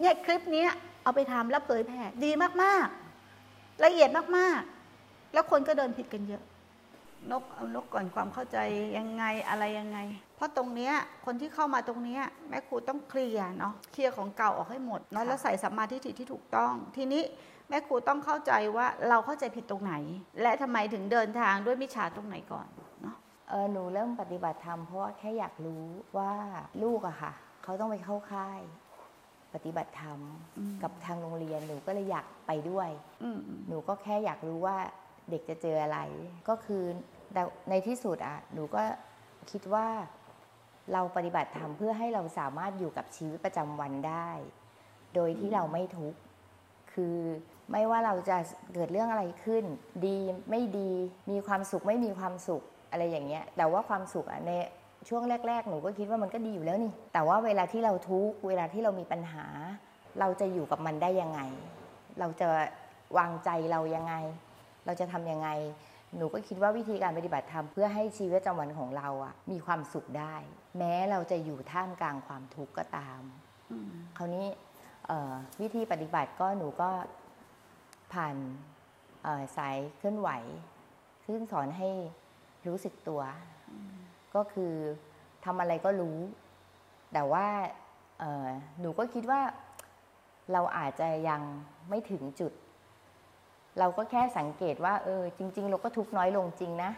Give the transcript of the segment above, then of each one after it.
เนี่ยคลิปนี้เอาไปทำแล้วเผยแผ่ดีมากๆ ละเอียดมากๆ แล้วคนก็เดินผิดกันเยอะ นกเอานกก่อนความเข้าใจยังไงอะไรยังไง เพราะตรงเนี้ยคนที่เข้ามาตรงเนี้ยแม่ครูต้องเคลียร์เนาะเคลียร์ของเก่าออกให้หมดเนาะแล้วใส่สัมมาทิฏฐิที่ถูกต้อง ทีนี้แม่ครูต้องเข้าใจว่าเราเข้าใจผิดตรงไหน และทำไมถึงเดินทางด้วยมิจฉาตรงไหนก่อนเนาะเออหนูเริ่มปฏิบัติธรรมเพราะว่าแค่อยากรู้ว่าลูกอะค่ะ เขาต้องไปเข้าค่าย ปฏิบัติธรรมอืมกับทางโรงเรียนหนูก็เลยอยากไปด้วยอืมอืมหนูก็แค่อยากรู้ว่าเด็กจะเจออะไร ก็คือแต่ในที่สุดอะหนูก็คิดว่าเราปฏิบัติธรรมเพื่อให้เราสามารถอยู่กับชีวิตประจำวันได้ โดยที่เราไม่ทุกข์คือไม่ว่าเราจะเกิดเรื่องอะไรขึ้น ดีไม่ดีมีความสุขไม่มีความสุขอะไรอย่างเงี้ยแต่ว่าความสุขอะใน ช่วงแรก ๆ หนูก็คิดว่ามันก็ดีอยู่แล้วนี่ แต่ว่าเวลาที่เราทุกข์เวลาที่เรามีปัญหา เราจะอยู่กับมันได้ยังไง เราจะวางใจเรายังไง เราจะทำยังไง หนูก็คิดว่าวิธีการปฏิบัติธรรมเพื่อให้ชีวิตประจำวันของเราอะมีความสุขได้ แม้เราจะอยู่ท่ามกลางความทุกข์ก็ตามอืมคราวนี้เอ่อวิธีปฏิบัติก็หนูก็ผ่านเอ่อสายเคลื่อนไหวซึ่งสอนให้รู้สึกตัว ก็คือทำอะไรก็รู้ แต่ว่าหนูก็คิดว่าเราอาจจะยังไม่ถึงจุด เราก็แค่สังเกตว่า เออ จริง ๆ เราก็ทุกน้อยลงจริงนะ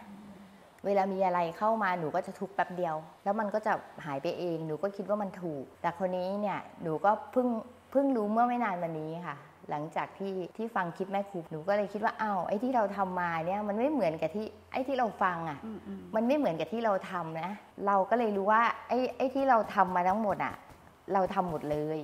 เวลามีอะไรเข้ามาหนูก็จะทุกแป๊บเดียว แล้วมันก็จะหายไปเอง หนูก็คิดว่ามันถูก แต่คนนี้เนี่ยหนูก็เพิ่งเพิ่งรู้เมื่อไม่นานมานี้ค่ะ หลังจากที่ที่ฟังคลิปแม่ครูหนูก็เลยคิดว่าอ้าวไอ้ที่เราทำมาเนี่ยมันไม่เหมือนกับที่ไอ้ที่เราฟังอะอืมอืมมันไม่เหมือนกับที่เราทำนะ เราก็เลยรู้ว่าไอ้ไอ้ที่เราทำมาทั้งหมดอะเราทำหมดเลย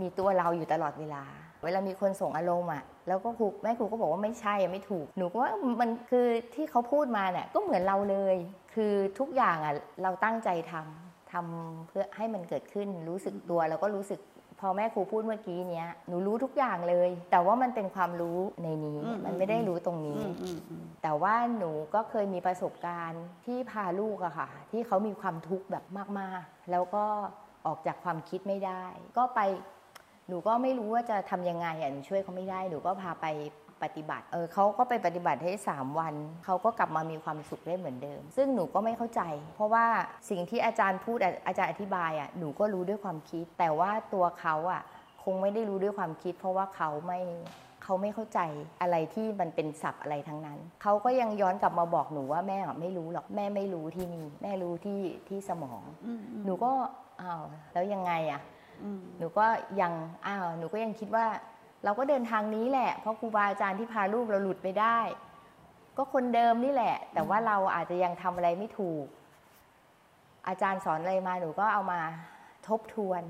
มีตัวเราอยู่ตลอดเวลา เวลามีคนส่งอารมณ์อะแล้วก็ครูแม่ครูก็บอกว่าไม่ใช่อะไม่ถูกหนูก็ว่ามันคือที่เขาพูดมาเนี่ยก็เหมือนเราเลย คือทุกอย่างอะเราตั้งใจทำทำเพื่อให้มันเกิดขึ้นรู้สึกตัวแล้วก็รู้สึก พอแม่ครูพูดเมื่อกี้เนี้ยหนูรู้ทุกอย่างเลย แต่ว่ามันเป็นความรู้ในนี้อืมมันไม่ได้รู้ตรงนี้อืมอืมอืมแต่ว่าหนูก็เคยมีประสบการณ์ที่พาลูกอะค่ะ ที่เขามีความทุกข์แบบมากๆ แล้วก็ออกจากความคิดไม่ได้ ก็ไปหนูก็ไม่รู้ว่าจะทำยังไงอะหนูช่วยเขาไม่ได้ หนูก็พาไป ปฏิบัติ เออเขาก็ไปปฏิบัติให้3วัน เขาก็กลับมามีความสุขได้เหมือนเดิม ซึ่งหนูก็ไม่เข้าใจ เพราะว่าสิ่งที่อาจารย์พูดอาอาจารย์อธิบายอะหนูก็รู้ด้วยความคิด แต่ว่าตัวเขาอะคงไม่ได้รู้ด้วยความคิด เพราะว่าเขาไม่เขาไม่เข้าใจอะไรที่มันเป็นศัพท์อะไรทั้งนั้น เขาก็ยังย้อนกลับมาบอกหนูว่าแม่อะไม่รู้หรอกแม่ไม่รู้ที่นี่แม่รู้ที่ที่สมองอืมอืมหนูก็อ้าวแล้วยังไงอะอืมหนูก็ยังอ้าวหนูก็ยังคิดว่า เราก็เดินทางนี้แหละ เพราะครูบาอาจารย์ที่พาลูกเราหลุดไปได้ ก็คนเดิมนี่แหละ แต่ว่าเราอาจจะยังทำอะไรไม่ถูก อาจารย์สอนอะไรมาหนูก็เอามาทบทวน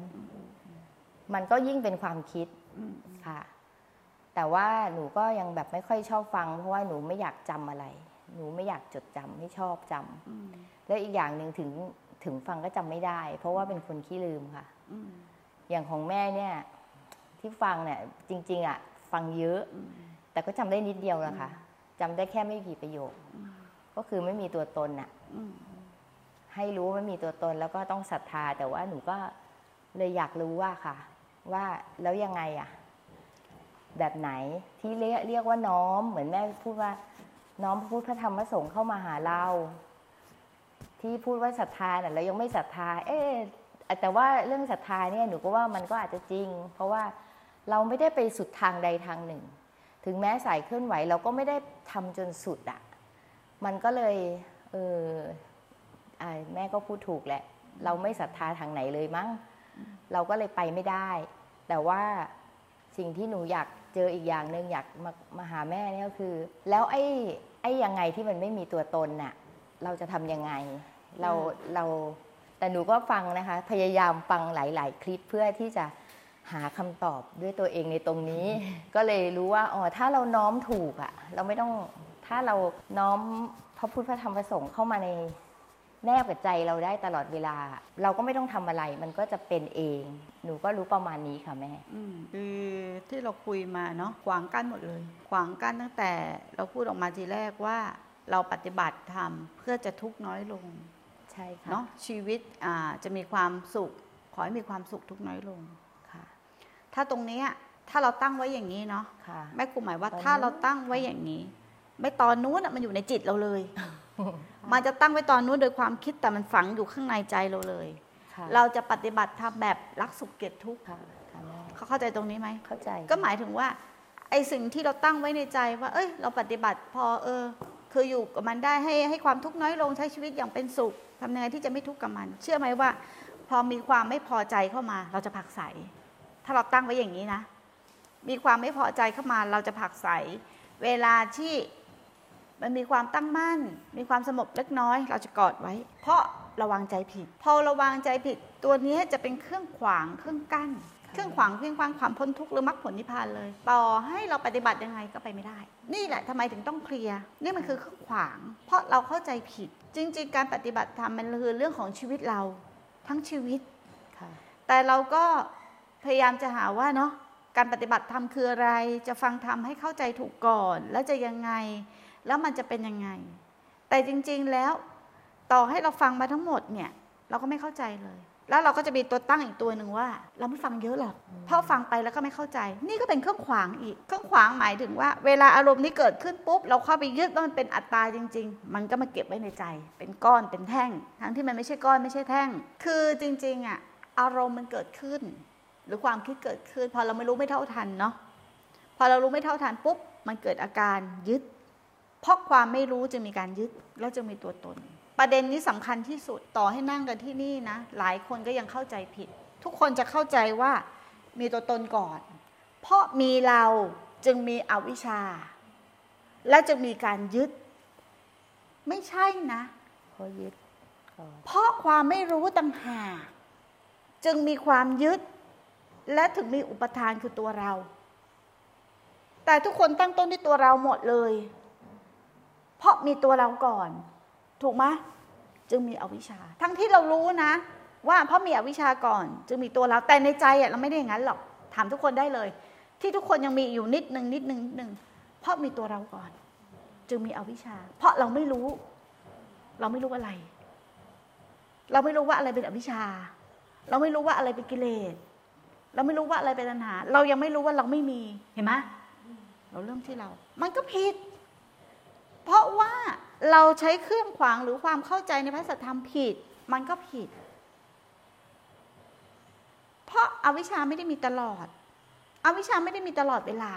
มันก็ยิ่งเป็นความคิดค่ะ แต่ว่าหนูก็ยังแบบไม่ค่อยชอบฟัง เพราะว่าหนูไม่อยากจำอะไร หนูไม่อยากจดจำไม่ชอบจำอืมแล้วอีกอย่างหนึ่งถึงถึงฟังก็จำไม่ได้ เพราะว่าเป็นคนขี้ลืมค่ะอย่างของแม่เนี่ย ที่ฟังเนี่ยจริง ๆ อะ ฟังเยอะ แต่ก็จำได้นิดเดียวนะคะจำได้แค่ไม่กี่ประโยค ก็คือไม่มีตัวตนอะให้รู้ว่าไม่มีตัวตนแล้วก็ต้องศรัทธา แต่ว่าหนูก็เลยอยากรู้ว่าค่ะ ว่าแล้วยังไงอะแบบไหนที่เรียกเรียกว่าน้อม เหมือนแม่พูดว่า น้อมพระพุทธพระธรรมพระสงฆ์เข้ามาหาเรา ที่พูดว่าศรัทธาเนี่ยเรายังไม่ศรัทธา เอ๊แต่ว่าเรื่องศรัทธาเนี่ยหนูก็ว่ามันก็อาจจะจริง เพราะว่า เราไม่ได้ไปสุดทางใดทางหนึ่ง ถึงแม้สายเคลื่อนไหวเราก็ไม่ได้ทำจนสุดอะมันก็เลยเอออ่าแม่ก็พูดถูกแหละ เราไม่ศรัทธาทางไหนเลยมั้ง เราก็เลยไปไม่ได้ แต่ว่าสิ่งที่หนูอยากเจออีกอย่างหนึ่งอยากมามาหาแม่เนี่ยก็คือ แล้วไอ้ไอ้ยังไงที่มันไม่มีตัวตนน่ะ เราจะทำยังไง เราเราแต่หนูก็ฟังนะคะ พยายามฟังหลาย ๆ คลิปเพื่อที่จะ หาคำตอบด้วยตัวเองในตรงนี้ ก็เลยรู้ว่าอ๋อถ้าเราน้อมถูกอะ่ะ เราไม่ต้องถ้าเราน้อมพระพุทธพระธรรมพระสงฆ์เข้ามาในแนบกับใจเราได้ตลอดเวลา เราก็ไม่ต้องทำอะไร มันก็จะเป็นเอง หนูก็รู้ประมาณนี้ค่ะแม่อืมคือที่เราคุยมาเนาะขวางกั้นหมดเลย ขวางกั้นตั้งแต่เราพูดออกมาทีแรกว่าเราปฏิบัติทำเพื่อจะทุกข์น้อยลงใช่ค่ะเนาะชีวิตอ่าจะมีความสุข ขอให้มีความสุขทุกข์น้อยลงค่ะ ถ้าาตรงนี้ถ้าเราตั้งไว้อย่างนี้เนาะค่ะแม่ครูหมายว่าตอนนู้นถ้าเราตั้งไว้อย่างนี้ ไม่ตอนนู้นอะมันอยู่ในจิตเราเลย มันจะตั้งไว้ตอนนู้นโดยความคิดแต่มันฝังอยู่ข้างในใจเราเลยค่ะเราจะปฏิบัติทำแบบรักสุขเกลียรติทุกข์ค่ะค่ะแม่เขาเข้าใจตรงนี้ไหมเข้าใจ ก็หมายถึงว่าไอสิ่งที่เราตั้งไว้ในใจว่า เอ้ย เราปฏิบัติพอเออ คืออยู่กับมันได้ให้ให้ความทุกข์น้อยลงใช้ชีวิตอย่างเป็นสุขทำยังไงที่จะไม่ทุกข์กับมัน เชื่อไหมว่า พอมีความไม่พอใจเข้ามา เราจะผลักใสถ้าเราตั้งไว้อย่างนี้นะ มีความไม่พอใจเข้ามาเราจะผลักใส เวลาที่มันมีความตั้งมั่น มีความสงบเล็กน้อย เราจะกอดไว้ เพราะระวังใจผิด พอระวังใจผิด ตัวนี้จะเป็นเครื่องขวางเครื่องกั้น เครื่องขวางเครื่องขวางความพ้นทุกข์หรือมรรคผลนิพพานเลย ต่อให้เราปฏิบัติยังไงก็ไปไม่ได้ นี่แหละทำไมถึงต้องเคลียร์ นี่มันคือเครื่องขวาง เพราะเราเข้าใจผิด จริง ๆ การปฏิบัติธรรมมันคือเรื่องของชีวิตเราทั้งชีวิตค่ะแต่เราก็ พยายามจะหาว่าเนาะการปฏิบัติธรรมคืออะไร จะฟังธรรมให้เข้าใจถูกก่อน แล้วจะยังไง แล้วมันจะเป็นยังไง แต่จริงๆแล้ว ต่อให้เราฟังมาทั้งหมดเนี่ย เราก็ไม่เข้าใจเลย แล้วเราก็จะมีตัวตั้งอีกตัวหนึ่งว่า เราไม่ฟังเยอะหรอกเพราะฟังไปแล้วก็ไม่เข้าใจ นี่ก็เป็นเครื่องขวางอีก เครื่องขวางหมายถึงว่า เวลาอารมณ์นี้เกิดขึ้นปุ๊บ เราเข้าไปยึดว่ามันเป็นอัตตาจริง ๆ มันก็มาเก็บไว้ในใจ เป็นก้อนเป็นแท่ง ทั้งที่มันไม่ใช่ก้อนไม่ใช่แท่ง คือจริงๆอะอารมณ์มันเกิดขึ้น หรือความคิดเกิดขึ้น พอเราไม่รู้ไม่เท่าทันเนาะพอเรารู้ไม่เท่าทันปุ๊บมันเกิดอาการยึด เพราะความไม่รู้จึงมีการยึดแล้วจึงมีตัวตน ประเด็นนี้สำคัญที่สุดต่อให้นั่งกันที่นี่นะ หลายคนก็ยังเข้าใจผิด ทุกคนจะเข้าใจว่ามีตัวตนก่อน เพราะมีเราจึงมีอวิชชา และจึงมีการยึด ไม่ใช่นะเพราะยึดเพราะความไม่รู้ต่างหากจึงมีความยึด และถึงมีอุปทานคือตัวเรา แต่ทุกคนตั้งต้นที่ตัวเราหมดเลย เพราะมีตัวเราก่อน ถูกไหมจึงมีอวิชชา ทั้งที่เรารู้นะ ว่าเพราะมีอวิชชาก่อน จึงมีตัวเราแต่ในใจอะเราไม่ได้อย่างนั้นหรอกถามทุกคนได้เลย ที่ทุกคนยังมีอยู่นิดหนึ่งนิดหนึ่งหนึ่งเพราะมีตัวเราก่อน จึงมีอวิชชา เพราะเราไม่รู้ เราไม่รู้อะไร เราไม่รู้ว่าอะไรเป็นอวิชชา เราไม่รู้ว่าอะไรเป็นกิเลส เราไม่รู้ว่าอะไรเป็นตัณหา เรายังไม่รู้ว่าเราไม่มีเห็นไหมเราเริ่มที่เรา มันก็ผิด เพราะว่าเราใช้เครื่องขวางหรือความเข้าใจในพระสัทธรรมผิด มันก็ผิด เพราะอาวิชชาไม่ได้มีตลอด อวิชชาไม่ได้มีตลอดเวลา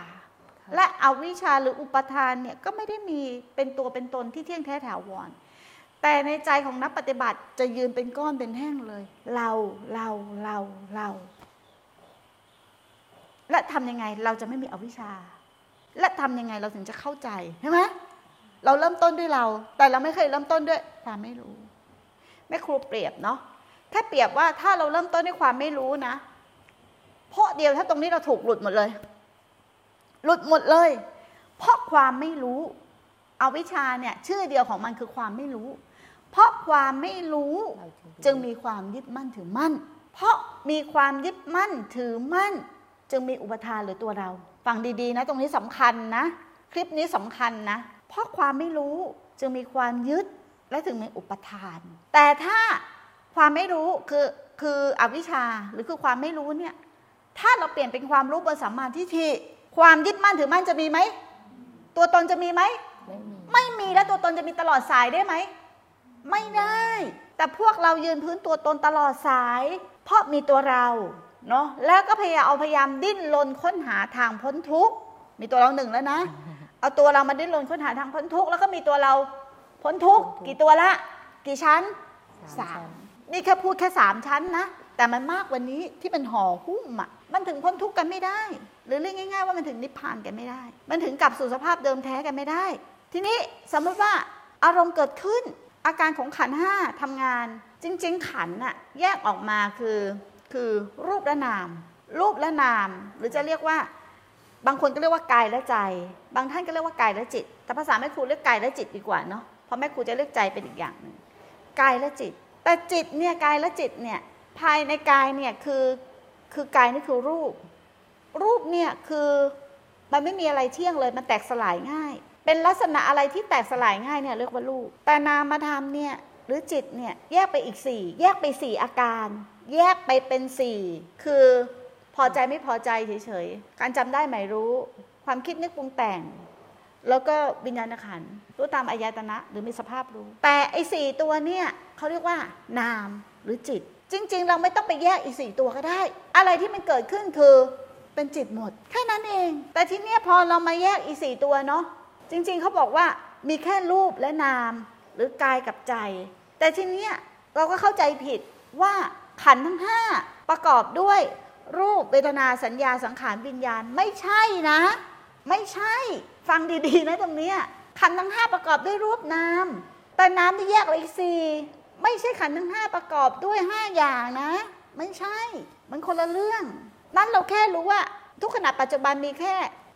และอวิชชาหรืออุปทานเนี่ยก็ไม่ได้มีเป็นตัวเป็นตนที่เที่ยงแท้ถาวร แต่ในใจของนักปฏิบัติจะยืนเป็นก้อนเป็นแท่งเลย เราเราเราเรา และทำยังไงเราจะไม่มีอวิชชา และทำยังไงเราถึงจะเข้าใจใช่ไหมเราเริ่มต้นด้วยเรา แต่เราไม่เคยเริ่มต้นด้วยความไม่รู้แม่ครูเปรียบเนาะแค่เปรียบว่าถ้าเราเริ่มต้นด้วยความไม่รู้นะเพราะเดียวถ้าตรงนี้เราถูกหลุดหมดเลย หลุดหมดเลย เพราะความไม่รู้เอาวิชาเนี่ยชื่อเดียวของมันคือความไม่รู้ เพราะความไม่รู้จึงมีความยึดมั่นถือมั่น เพราะมีความยึดมั่นถือมั่น จึงมีอุปทานหรือตัวเรา ฟังดีๆ นะ ตรงนี้สำคัญนะ คลิปนี้สำคัญนะ เพราะความไม่รู้จึงมีความยึดและถึงมีอุปทาน แต่ถ้าความไม่รู้คือคืออวิชชาหรือคือความไม่รู้เนี่ย ถ้าเราเปลี่ยนเป็นความรู้บนสัมมาทิฏฐิความยึดมั่นถือมั่นจะมีไหม ตัวตนจะมีไหม ไม่มีไม่มีแล้วตัวตนจะมีตลอดสายได้ไหม ไม่ได้ แต่พวกเรายืนพื้นตัวตนตลอดสาย เพราะมีตัวเรา เนาะแล้วก็พยายามเอาพยายามดิ้นรนค้นหาทางพ้นทุกข์มีตัวเราหนึ่งแล้วนะ เอาตัวเรามาดิ้นรนค้นหาทางพ้นทุกข์แล้วก็มีตัวเราพ้นทุกข์กี่ตัวละ กี่ชั้นสามชั้นนี่แค่พูดแค่สามชั้นนะแต่มันมากกว่านี้ที่มันห่อหุ้มอะมันถึงพ้นทุกข์กันไม่ได้ หรือเรียกง่าย ๆ ว่ามันถึงนิพพานกันไม่ได้ มันถึงกลับสู่สภาพเดิมแท้กันไม่ได้ ทีนี้สมมติว่าอารมณ์เกิดขึ้น อาการของขันธ์ห้าทำงาน จริง ๆ ขันธ์น่ะแยกออกมาคือ คือรูปและนาม รูปและนาม หรือจะเรียกว่า บางคนก็เรียกว่ากายและใจ บางท่านก็เรียกว่ากายและจิต แต่ภาษาแม่ครูเรียกกายและจิตดีกว่าเนาะเพราะแม่ครูจะเรียกใจเป็นอีกอย่างหนึ่งกายและจิต แต่จิตเนี่ยกายและจิตเนี่ยภายในกายเนี่ยคือคือกายนี่คือรูป รูปเนี่ยคือมันไม่มีอะไรเที่ยงเลยมันแตกสลายง่าย เป็นลักษณะอะไรที่แตกสลายง่ายเนี่ยเรียกว่ารูป แต่นามธรรมเนี่ยหรือจิตเนี่ยแยกไปอีกสี่แยกไปสี่อาการ แยกไปเป็นสี่คือพอใจไม่พอใจเฉยๆ การจำได้หมายรู้ ความคิดนึกปรุงแต่ง แล้วก็วิญญาณขันรู้ตามอายตนะหรือมีสภาพรู้ แต่ไอ้สี่ตัวเนี่ยเขาเรียกว่า นามหรือจิต จริง ๆ เราไม่ต้องไปแยกอีสี่ตัวก็ได้ อะไรที่มันเกิดขึ้นคือเป็นจิตหมด แค่นั้นเอง แต่ทีเนี้ยพอเรามาแยกอีสี่ตัวเนาะจริง ๆเขาบอกว่ามีแค่รูปและนามหรือกายกับใจ แต่ทีเนี้ยเราก็เข้าใจผิดว่า ขันทั้งห้าประกอบด้วย รูปเวทนาสัญญาสังขารวิญญาณไม่ใช่นะ ไม่ใช่ ฟังดีๆนะตรงนี้ขันทั้งห้าประกอบด้วยรูปนามแต่นามที่แยกออกอีกสี่ไม่ใช่ขันทั้งห้าประกอบด้วยห้าอย่างนะ ไม่ใช่ มันคนละเรื่อง นั้นเราแค่รู้ว่า ทุกขณะปัจจุบันมีแค่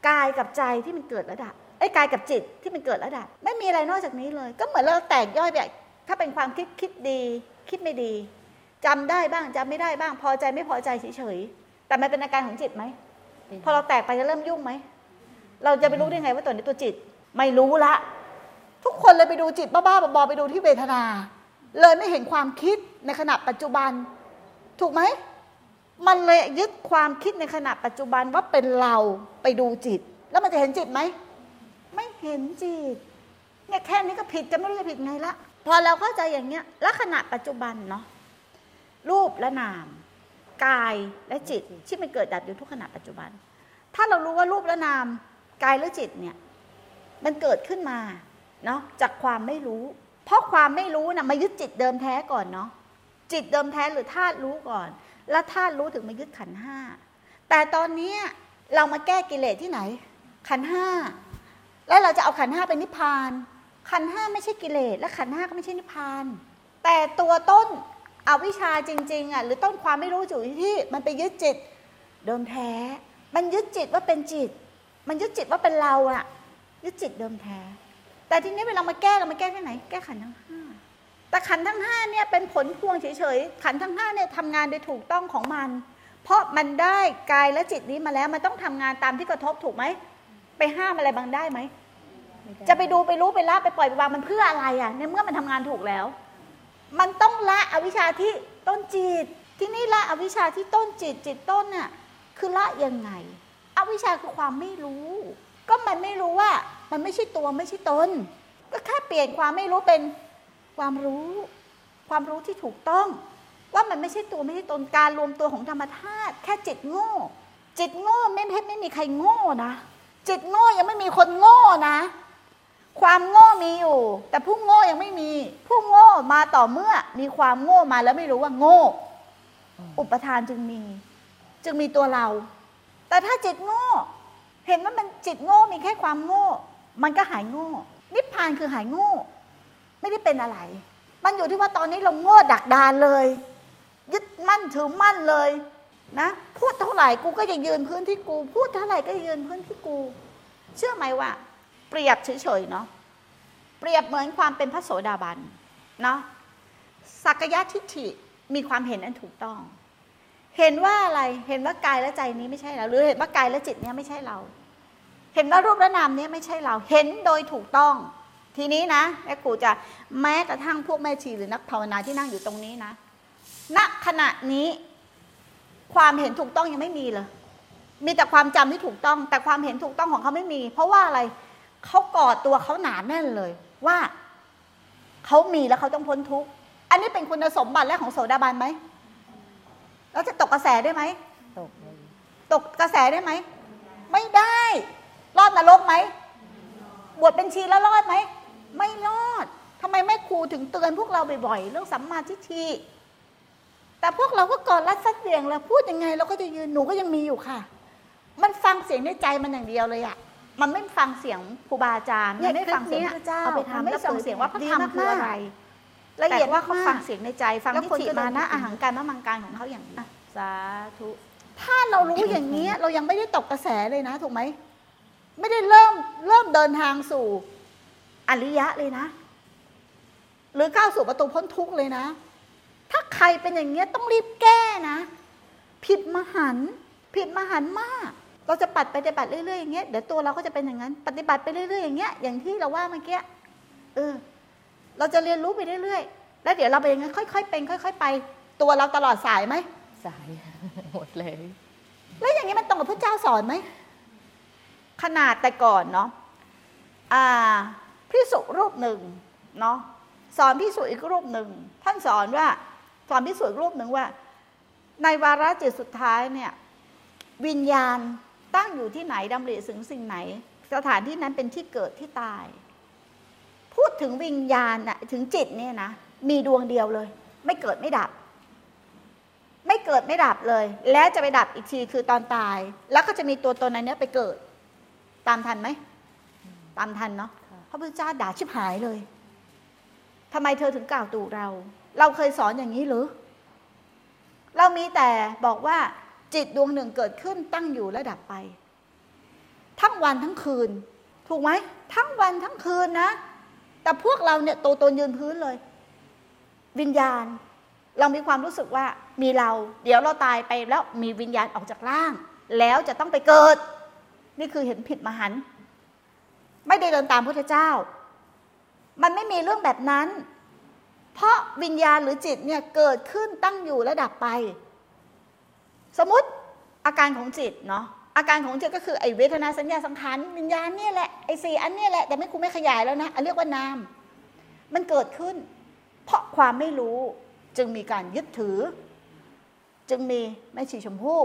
กายกับใจที่มันเกิดระดับไอ้กายกับจิตที่มันเกิดระดับ ไม่มีอะไรนอกจากนี้เลย ก็เหมือนเราแตกย่อยแบบถ้าเป็นความคิดคิดดี คิดไม่ดี จำได้บ้างจำไม่ได้บ้าง พอใจไม่พอใจเฉยๆแต่มันเป็นอาการของจิตไหมพอเราแตกไปจะเริ่มยุ่งไหมเราจะไปรู้ได้ไงว่าตัวนี้ตัวจิต ไม่รู้ละ ทุกคนเลยไปดูจิตบ้าๆบอๆไปดูที่เวทนา เลยไม่เห็นความคิดในขณะปัจจุบัน ถูกไหมมันเลยยึดความคิดในขณะปัจจุบันว่าเป็นเราไปดูจิต แล้วมันจะเห็นจิตไหมไม่เห็นจิตเนี่ยแค่นี้ก็ผิดจะไม่รู้จะผิดไงละพอเราเข้าใจอย่างเนี้ยแล้วขณะปัจจุบันเนาะ รูปและนาม กายและจิตที่มันเกิดดับอยู่ทุกขณะปัจจุบัน ถ้าเรารู้ว่ารูปและนาม กายและจิตเนี่ยมันเกิดขึ้นมาเนาะจากความไม่รู้ เพราะความไม่รู้นะมายึดจิตเดิมแท้ก่อนเนาะจิตเดิมแท้หรือธาตุรู้ก่อน แล้วธาตุรู้ถึงมายึดขันห้าแต่ตอนนี้เรามาแก้กิเลสที่ไหน ขันห้าแล้วเราจะเอาขันห้าเป็นนิพพาน ขันห้าไม่ใช่กิเลสและขันห้าก็ไม่ใช่นิพพาน แต่ตัวต้น อวิชชาจริงๆอะหรือต้นความไม่รู้อยู่ที่มันไปยึดจิตเดิมแท้ มันยึดจิตว่าเป็นจิต มันยึดจิตว่าเป็นเราอะ ยึดจิตเดิมแท้ แต่ทีนี้เวลามาแก้เรามาแก้ที่ไหน แก้ขันทั้งห้าแต่ขันทั้งห้าเนี่ยเป็นผลพวงเฉยๆขันทั้งห้าเนี่ยทำงานโดยถูกต้องของมัน เพราะมันได้กายและจิตนี้มาแล้วมันต้องทำงานตามที่กระทบถูกไหมไปห้ามอะไรบางได้ไหมจะไปดูไปรู้ไปละไปปล่อยไปวางมันเพื่ออะไรอะในเมื่อมันทำงานถูกแล้ว มันต้องละอวิชชาที่ต้นจิต ที่นี่ละอวิชชาที่ต้นจิตจิตต้นน่ะคือละยังไง อวิชชาคือความไม่รู้ ก็มันไม่รู้ว่ามันไม่ใช่ตัวไม่ใช่ตน ก็แค่เปลี่ยนความไม่รู้เป็นความรู้ ความรู้ที่ถูกต้อง ว่ามันไม่ใช่ตัวไม่ใช่ตนการรวมตัวของธรรมธาตุแค่จิตโง่ จิตโง่ไม่ไม่ไม่มีใครโง่นะจิตโง่ยังไม่มีคนโง่นะ ความโง่มีอยู่ แต่ผู้โง่ยังไม่มี ผู้โง่มาต่อเมื่อมีความโง่มาแล้วไม่รู้ว่าโง่ อุปทานจึงมี จึงมีตัวเรา แต่ถ้าจิตโง่ เห็นว่ามันจิตโง่มีแค่ความโง่ มันก็หายโง่ นิพพานคือหายโง่ ไม่ได้เป็นอะไร มันอยู่ที่ว่าตอนนี้เราโง่ดักดานเลย ยึดมั่นถือมั่นเลยนะพูดเท่าไหร่กูก็ยังยืนพื้นที่กู พูดเท่าไหร่ก็ยืนพื้นที่กู เชื่อไหมว่า เปรียบเฉยๆเนาะเปรียบเหมือนความเป็นพระโสดาบันเนาะสักยะทิฏฐิมีความเห็นอันถูกต้อง เห็นว่าอะไรเห็นว่ากายและใจนี้ไม่ใช่เราหรือเห็นว่ากายและจิตเนี้ยไม่ใช่เรา เห็นว่ารูปและนามเนี้ยไม่ใช่เรา เห็นโดยถูกต้อง ทีนี้นะแม่ครูจะแม้กระทั่งพวกแม่ชีหรือนักภาวนาที่นั่งอยู่ตรงนี้นะณขณะนี้ความเห็นถูกต้องยังไม่มีเลยมีแต่ความจำที่ถูกต้อง แต่ความเห็นถูกต้องของเขาไม่มี เพราะว่าอะไร เขากอดตัวเขาหนาแน่นเลยว่าเขามีแล้วเขาต้องพ้นทุกข์อันนี้เป็นคุณสมบัติแรกของโสดาบันไหมเราจะตกกระแสได้ไหมตกตกกระแสได้ไหมไม่ได้ รอดนรกไหมบวชเป็นชีแล้วรอดไหมไม่รอดทำไมแม่ครูถึงเตือนพวกเราบ่อยๆเรื่องสัมมาทิฏฐิแต่พวกเราก็กอดรัดสัดเสียงแล้วพูดยังไงเราก็จะยืนหนูก็ยังมีอยู่ค่ะ มันฟังเสียงในใจมันอย่างเดียวเลยอะ มันไม่ฟังเสียงครูบาอาจารย์มันไม่ฟังเสียงพระเจ้าเอาไปทำมันไม่ฟังเสียงว่าพระธรรมคืออะไรละละเอีเอียยดดว่าว่าเขาเขาฟัฟังงเสีเสียยงงในใจ ฟังแล้วทิฏคนฐิก็เดินมานะไปอาหังการมะมังการของเขาอย่างนี้สาธุถ้าเรารู้อย่างนี้เรายังไม่ได้ตกกระแสเลยนะ ถูกไหมไม่ได้เริ่มเริ่มเดินทางสู่อริยะเลยนะ หรือก้าวสู่ประตูพ้นทุกข์เลยนะ ถ้าใครเป็นอย่างเงี้ยต้องรีบแก้นะ ผิดมหันต์ผิดมหันต์มาก เราจะปัดไปฏิบัติเรื่อยๆอย่างเงี้ยเดี๋ยวตัวเราก็จะเป็นอย่างนั้น ปฏิบัติไปเรื่อยๆอย่างเงี้ยอย่างที่เราว่าเมื่อกี้เออ เราจะเรียนรู้ไปเรื่อยๆแล้วเดี๋ยวเราไปอย่างนั้นค่อย ๆ เป็น ค่อย ๆ ไป ตัวเราตลอดสายไหมสายหมดเลย แล้วอย่างนี้มันตรงกับพระเจ้าสอนไหมขนาดแต่ก่อนเนาะอ่าพิสุรูปหนึ่งเนาะสอนพิสุอีกรูปหนึ่งท่านสอนว่าสอนพิสุอีกรูปหนึ่งว่า ในวาระจิตสุดท้ายเนี่ย วิญญาณ ตั้งอยู่ที่ไหนดำริถึงสิ่งไหน สถานที่นั้นเป็นที่เกิดที่ตาย พูดถึงวิญญาณน่ะถึงจิตเนี่ยนะมีดวงเดียวเลย ไม่เกิดไม่ดับ ไม่เกิดไม่ดับเลย แล้วจะไปดับอีกทีคือตอนตาย แล้วก็จะมีตัวตนนั้นเนี้ยไปเกิด ตามทันไหมตามทันเนาะพระพุทธเจ้าด่าชิบหายเลยทำไมเธอถึงกล่าวตู่เรา เราเคยสอนอย่างนี้หรือ เรามีแต่บอกว่า จิตดวงหนึ่งเกิดขึ้นตั้งอยู่และดับไป ทั้งวันทั้งคืน ถูกไหมทั้งวันทั้งคืนนะ แต่พวกเราเนี่ยโตตนยืนพื้นเลย วิญญาณ เรามีความรู้สึกว่ามีเรา เดี๋ยวเราตายไปแล้วมีวิญญาณออกจากร่าง แล้วจะต้องไปเกิด นี่คือเห็นผิดมหัน ไม่ได้เดินตามพระเจ้า มันไม่มีเรื่องแบบนั้น เพราะวิญญาณหรือจิตเนี่ยเกิดขึ้นตั้งอยู่และดับไป สมมติอาการของจิตเนาะอาการของจิตก็คือไอเวทนาสัญญาสังขารวิญญาณเนี่ยแหละไอสี่อันเนี่ยแหละแต่ไม่คุณไม่ขยายแล้วนะเรียกว่านาม มันเกิดขึ้น เพราะความไม่รู้จึงมีการยึดถือ จึงมีแม่ชีชมพู่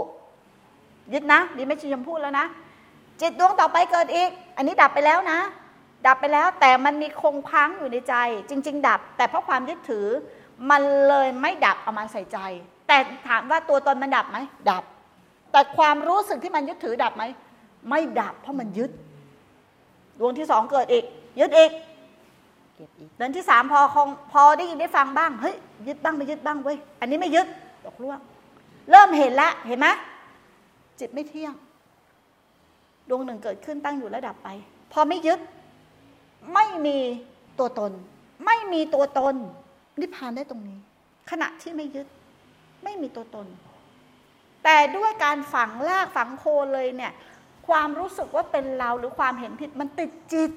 ยึดนะมีแม่ชีชมพู่แล้วนะจิตดวงต่อไปเกิดอีก อันนี้ดับไปแล้วนะ ดับไปแล้วแต่มันมีคงค้างอยู่ในใจ จริง ๆ ดับ แต่เพราะความยึดถือ มันเลยไม่ดับเอามาใส่ใจ แต่ถามว่าตัวตนมันดับไหมดับ แต่ความรู้สึกที่มันยึดถือดับไหมไม่ดับเพราะมันยึด ดวงที่สองเกิดอีก ยึดอีกเก็บอีกเดือนที่สามพอคงพอได้ยินได้ฟังบ้างเฮ้ยยึดบ้างไม่ยึดบ้างเว้ยอันนี้ไม่ยึดตกล่วง เริ่มเห็นละเห็นไหมจิตไม่เที่ยง ดวงหนึ่งเกิดขึ้นตั้งอยู่ระดับไป พอไม่ยึด ไม่มีตัวตน ไม่มีตัวตนนิพพานได้ตรงนี้ ขณะที่ไม่ยึด ไม่มีตัวตน แต่ด้วยการฝังลากฝังโคนเลยเนี่ย ความรู้สึกว่าเป็นเราหรือความเห็นผิดมันติดจิต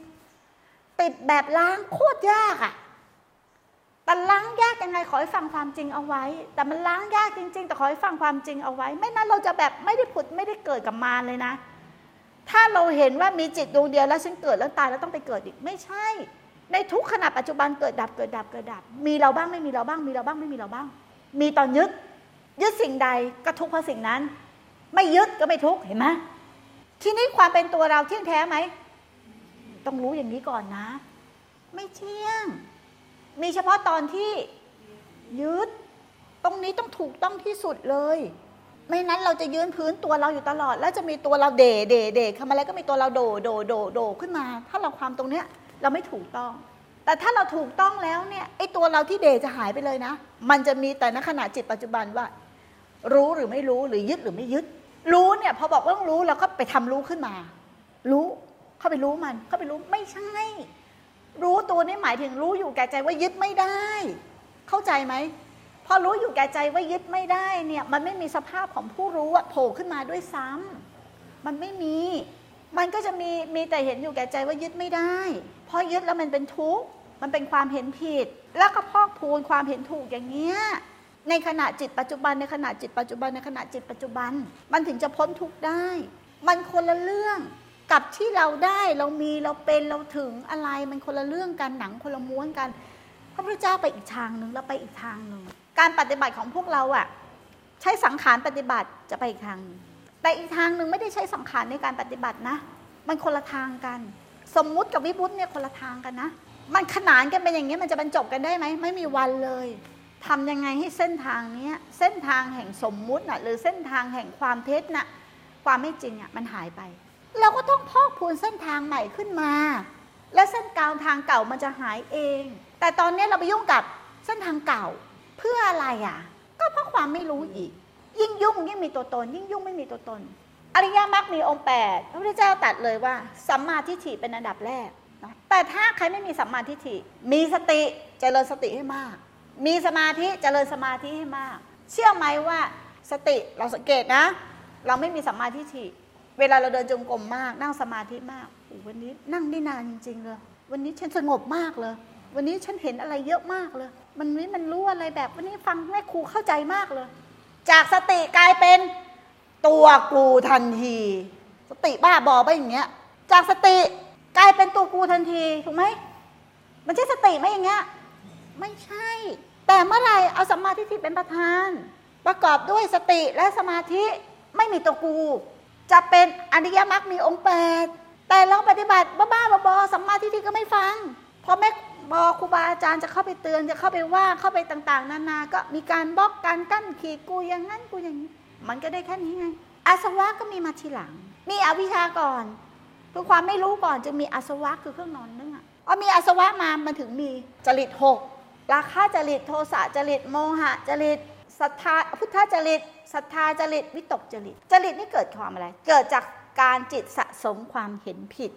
ติดแบบล้างโคตรยากอะแต่ล้างยากยังไงขอให้ฟังความจริงเอาไว้ แต่มันล้างยากจริง ๆ แต่ขอให้ฟังความจริงเอาไว้ ไม่นั้นเราจะแบบไม่ได้ผุดไม่ได้เกิดกับมารเลยนะ ถ้าเราเห็นว่ามีจิตดวงเดียวแล้วฉันเกิดแล้วตายแล้วต้องไปเกิดอีกไม่ใช่ ในทุกขณะปัจจุบันเกิดดับเกิดดับเกิดดับ มีเราบ้างไม่มีเราบ้าง มีเราบ้างไม่มีเราบ้าง มีตอนยึด ยึดสิ่งใดก็ทุกข์เพราะสิ่งนั้น ไม่ยึดก็ไม่ทุกข์เห็นไหมทีนี้ความเป็นตัวเราเที่ยงแท้ไหมต้องรู้อย่างนี้ก่อนนะ ไม่เที่ยง มีเฉพาะตอนที่ยึด ตรงนี้ต้องถูกต้องที่สุดเลย ไม่นั้นเราจะยืนพื้นตัวเราอยู่ตลอด แล้วจะมีตัวเราเดเดเดทำอะไรก็มีตัวเราโดโดโดโดขึ้นมา ถ้าเราความตรงเนี้ย เราไม่ถูกต้อง แต่ถ้าเราถูกต้องแล้วเนี่ยไอ้ตัวเราที่เดจะหายไปเลยนะ มันจะมีแต่ในขณะจิตปัจจุบันว่า รู้หรือไม่รู้หรือยึดหรือไม่ยึด รู้เนี่ยพอบอกว่าต้องรู้เราก็ไปทำรู้ขึ้นมา รู้เข้าไปรู้มัน เข้าไปรู้ไม่ใช่ รู้ตัวนี้หมายถึงรู้อยู่แก่ใจว่ายึดไม่ได้ เข้าใจไหมพอรู้อยู่แก่ใจว่ายึดไม่ได้เนี่ย มันไม่มีสภาพของผู้รู้อะโผล่ขึ้นมาด้วยซ้ำมันไม่มี มันก็จะมีมีแต่เห็นอยู่แก่ใจว่ายึดไม่ได้พอยึดแล้วมันเป็นทุกข์มันเป็นความเห็นผิด แล้วก็พอกพูนความเห็นถูกอย่างเงี้ย ในขณะจิตปัจจุบันในขณะจิตปัจจุบันในขณะจิตปัจจุบัน มันถึงจะพ้นทุกข์ได้ มันคนละเรื่องกับที่เราได้เรามีเราเป็นเราถึงอะไรมันคนละเรื่องกันหนังคนละม้วนกัน พระพุทธเจ้าไปอีกทางหนึ่งเราไปอีกทางหนึ่งการปฏิบัติของพวกเราอะใช้สังขารปฏิบัติจะไปอีกทางหนึ่งแต่อีกทางหนึ่งไม่ได้ใช้สังขารในการปฏิบัตินะ มันคนละทางกัน สมมุติกับวิบุตเนี่ยคนละทางกันนะ มันขนานกันเป็นอย่างนี้มันจะบรรจบกันได้ไหมไม่มีวันเลย ทำยังไงให้เส้นทางนี้เส้นทางแห่งสมมุติน่ะหรือเส้นทางแห่งความเท็จน่ะความไม่จริงอะมันหายไป เราก็ต้องพอกพูนเส้นทางใหม่ขึ้นมา และเส้นกาวทางเก่ามันจะหายเอง แต่ตอนนี้เราไปยุ่งกับเส้นทางเก่า เพื่ออะไรอะ ก็เพราะความไม่รู้อีก ยิ่งยุ่งยิ่งมีตัวตน ยิ่งยุ่งไม่มีตัวตน อริยมรรคมีองค์แปดพระพุทธเจ้าตัดเลยว่าสัมมาทิฏฐิเป็นอันดับแรกแต่ถ้าใครไม่มีสัมมาทิฏฐิมีสติเจริญสติให้มาก มีสมาธิเจริญสมาธิให้มาก เชื่อไหมว่าสติเราสังเกตนะ เราไม่มีสัมมาทิฏฐิเวลาเราเดินจงกรมมาก นั่งสมาธิมากโอ้วันนี้นั่งได้นานจริง ๆ เลย วันนี้ฉันสงบมากเลย วันนี้ฉันเห็นอะไรเยอะมากเลย มันนี้มันรู้อะไรแบบ วันนี้ฟังแม่ครูเข้าใจมากเลย จากสติกลายเป็นตัวกูทันที สติบ้าบอไปอย่างเงี้ย จากสติกลายเป็นตัวกูทันทีถูกไหมมันใช่สติไหมอย่างเงี้ยไม่ใช่ แต่เมื่อไรเอาสัมมาทิฏฐิเป็นประธาน ประกอบด้วยสติและสมาธิไม่มีตัวกู จะเป็นอริยมรรคมีองค์แปดแต่เราปฏิบัติบ้าๆบอๆสัมมาทิฏฐิก็ไม่ฟังพอแม่บอครูบาอาจารย์จะเข้าไปเตือนจะเข้าไปว่าเข้าไปต่าง ๆ นานาก็มีการบล็อกการกั้นขีดกูอย่างนั้นกูอย่างนี้ มันก็ได้แค่นี้ไงอาสวะก็มีมาทีหลัง มีอวิชชาก่อนคือความไม่รู้ก่อนจึงมีอาสวะคือเครื่องนอนนึ่งอะพอมีอาสวะมามันถึงมีจริตหก ราคะจริตโทสะจริตโมหะจริตศรัทธาพุทธจริตศรัทธาจริตวิตกจริต จริตนี่เกิดความอะไร เกิดจากการจิตสะสมความเห็นผิด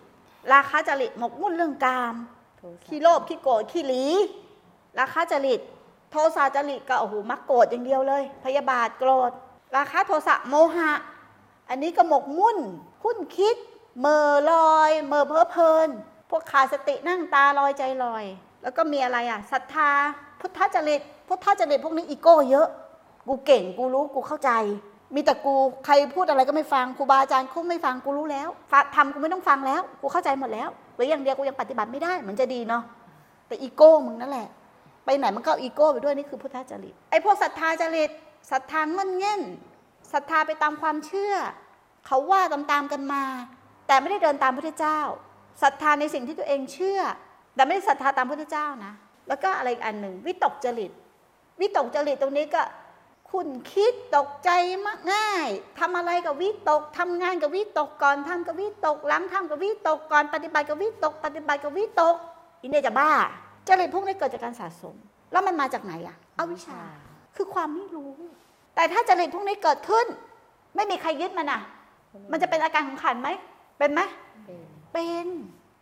ราคะจริตหมกมุ่นเรื่องกามโทสะขี้โลภขี้โกรธขี้หลี ราคะจริต โทสะจริตก็โอ้โหมักโกรธอย่างเดียวเลย พยาบาทโกรธ ราคะโทสะโมหะ อันนี้ก็หมกมุ่นคุ้นคิดเหม่อลอยเหม่อเพ้อเพลิน พวกขาดสตินั่งตาลอยใจลอย แล้วก็มีอะไรอะศรัทธา พุทธจริต พุทธจริตพวกนี้อีโก้เยอะ กูเก่งกูรู้กูเข้าใจ มีแต่กูใครพูดอะไรก็ไม่ฟังครูบาอาจารย์เขาไม่ฟังกูรู้แล้วทำกูไม่ต้องฟังแล้วกูเข้าใจหมดแล้วหรืออย่างเดียวกูยังปฏิบัติไม่ได้เหมือนจะดีเนาะแต่อีโก้มึงนั่นแหละ ไปไหนมันก็เอาอีโก้ไปด้วยนี่คือพุทธจริตไอ้พวกศรัทธาจริตศรัทธาเงื่อนเง่นศรัทธาไปตามความเชื่อ เขาว่าตามๆกันมา แต่ไม่ได้เดินตามพระเจ้าศรัทธาในสิ่งที่ตัวเองเชื่อ แต่ไม่ได้ศรัทธาตามพระเจ้านะ แล้วก็อะไรอีกอันหนึ่งวิตกจริต วิตกจริตตรงนี้ก็คุณคิดตกใจมากง่ายทำอะไรกับวิตกทำงานกับวิตกก่อนทำกับวิตกหลังทำกับวิตกก่อนปฏิบัติกับวิตก ปฏิบัติกับวิตกอินเดียจะบ้าจริตพวกนี้เกิดจากการสะสม แล้วมันมาจากไหนอะเอาวิชา คือความไม่รู้ แต่ถ้าจริตพวกนี้เกิดขึ้น ไม่มีใครยึดมันอะมันจะเป็นอาการของขันไหมเป็นไหมเป็นเป็น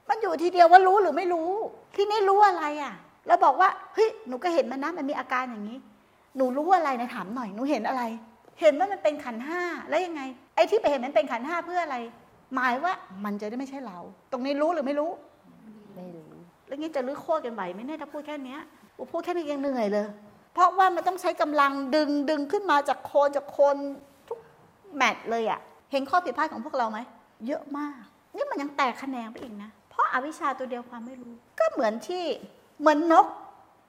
มันอยู่ทีเดียวว่ารู้หรือไม่รู้ ที่นี่รู้อะไรอะแล้วบอกว่าเฮ้ยหนูก็เห็นมันนะมันมีอาการอย่างนี้ หนูรู้อะไรนะถามหน่อยหนูเห็นอะไร เห็นว่ามันเป็นขันธ์ห้าแล้วยังไง ไอ้ที่ไปเห็นมันเป็นขันธ์ห้าเพื่ออะไร หมายว่ามันจะได้ไม่ใช่เรา ตรงนี้รู้หรือไม่รู้ ไม่รู้แล้วงี้จะรื้อโคตรกันไหวไหมเนี่ยถ้าพูดแค่เนี้ยกูพูดแค่นี้ยังเหนื่อยเลย เพราะว่ามันต้องใช้กำลังดึงดึงขึ้นมาจากโคนจากโคนทุกแมตช์เลยอะเห็นข้อผิดพลาดของพวกเราไหมเยอะมาก นี่มันยังแตกคะแนนไปอีกนะเพ ราะอาวิชชาตัวเดียวความไม่รู้ ก็เหมือนที่เหมือนนก